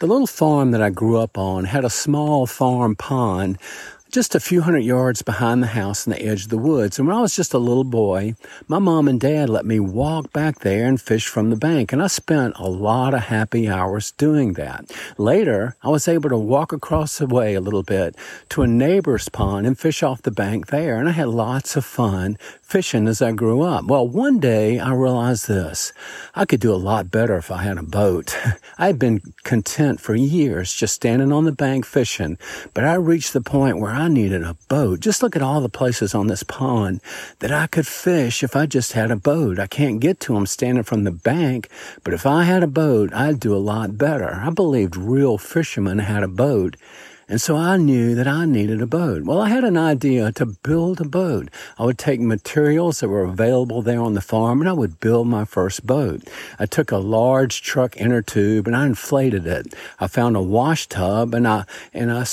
The little farm that I grew up on had a small farm pond just a few hundred yards behind the house in the edge of the woods. And when I was just a little boy, my mom and dad let me walk back there and fish from the bank. And I spent a lot of happy hours doing that. Later, I was able to walk across the way a little bit to a neighbor's pond and fish off the bank there. And I had lots of fun fishing as I grew up. Well, one day I realized this. I could do a lot better if I had a boat. I had been content for years just standing on the bank fishing, but I reached the point where I I needed a boat. Just look at all the places on this pond that I could fish if I just had a boat. I can't get to them standing from the bank, but if I had a boat, I'd do a lot better. I believed real fishermen had a boat. And so I knew that I needed a boat. Well, I had an idea to build a boat. I would take materials that were available there on the farm and I would build my first boat. I took a large truck inner tube and I inflated it. I found a wash tub and I, and I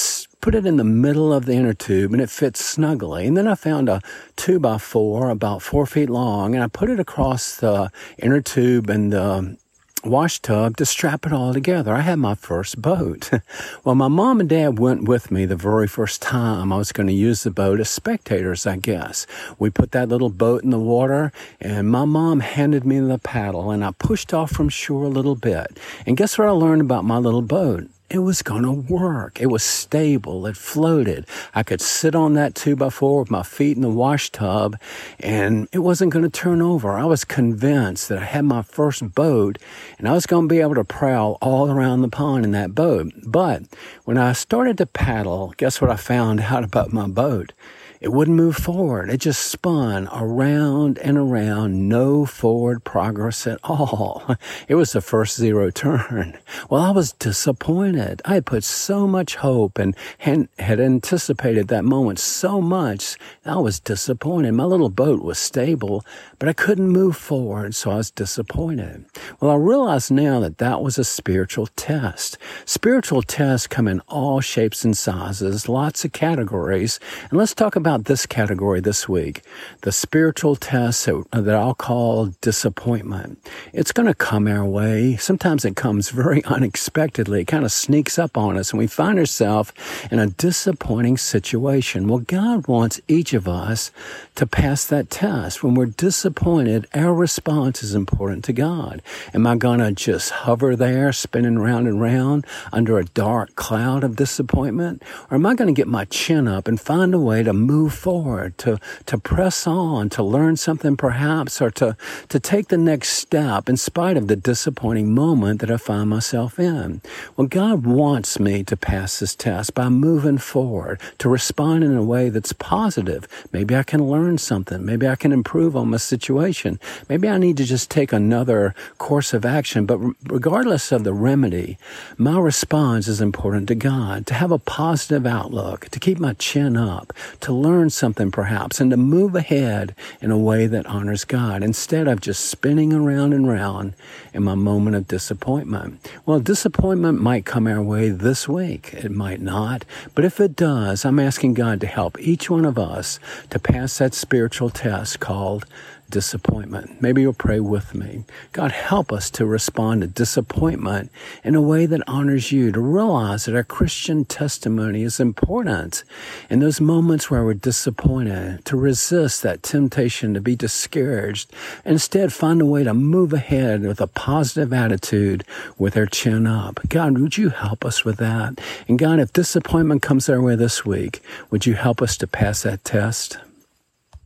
put it in the middle of the inner tube and it fits snugly. And then I found a two by four about four feet long and I put it across the inner tube and the wash tub to strap it all together. I had my first boat. well, my mom and dad went with me the very first time I was going to use the boat as spectators, I guess. We put that little boat in the water and my mom handed me the paddle and I pushed off from shore a little bit. And guess what I learned about my little boat? It was going to work. It was stable. It floated. I could sit on that two by four with my feet in the wash tub and it wasn't going to turn over. I was convinced that I had my first boat and I was going to be able to prowl all around the pond in that boat. But when I started to paddle, guess what I found out about my boat? It wouldn't move forward. It just spun around and around, no forward progress at all. It was the first zero turn. Well, I was disappointed. I had put so much hope and had anticipated that moment so much. I was disappointed. My little boat was stable, but I couldn't move forward, so I was disappointed. Well, I realize now that that was a spiritual test. Spiritual tests come in all shapes and sizes, lots of categories. And let's talk about about this category this week the spiritual test that I'll call disappointment. It's going to come our way. Sometimes it comes very unexpectedly. It kind of sneaks up on us and we find ourselves in a disappointing situation. Well, God wants each of us to pass that test. When we're disappointed, our response is important to God. Am I going to just hover there, spinning round and round under a dark cloud of disappointment? Or am I going to get my chin up and find a way to move move forward, to, to press on, to learn something perhaps, or to, to take the next step in spite of the disappointing moment that I find myself in. Well, God wants me to pass this test by moving forward, to respond in a way that's positive. Maybe I can learn something. Maybe I can improve on my situation. Maybe I need to just take another course of action. But regardless of the remedy, my response is important to God, to have a positive outlook, to keep my chin up, to learn learn something perhaps and to move ahead in a way that honors God instead of just spinning around and round in my moment of disappointment. Well, disappointment might come our way this week. It might not. But if it does, I'm asking God to help each one of us to pass that spiritual test called disappointment. Maybe you'll pray with me. God, help us to respond to disappointment in a way that honors you, to realize that our Christian testimony is important. In those moments where we're disappointed, to resist that temptation to be discouraged, instead find a way to move ahead with a positive attitude with our chin up. God, would you help us with that? And God, if disappointment comes our way this week, would you help us to pass that test?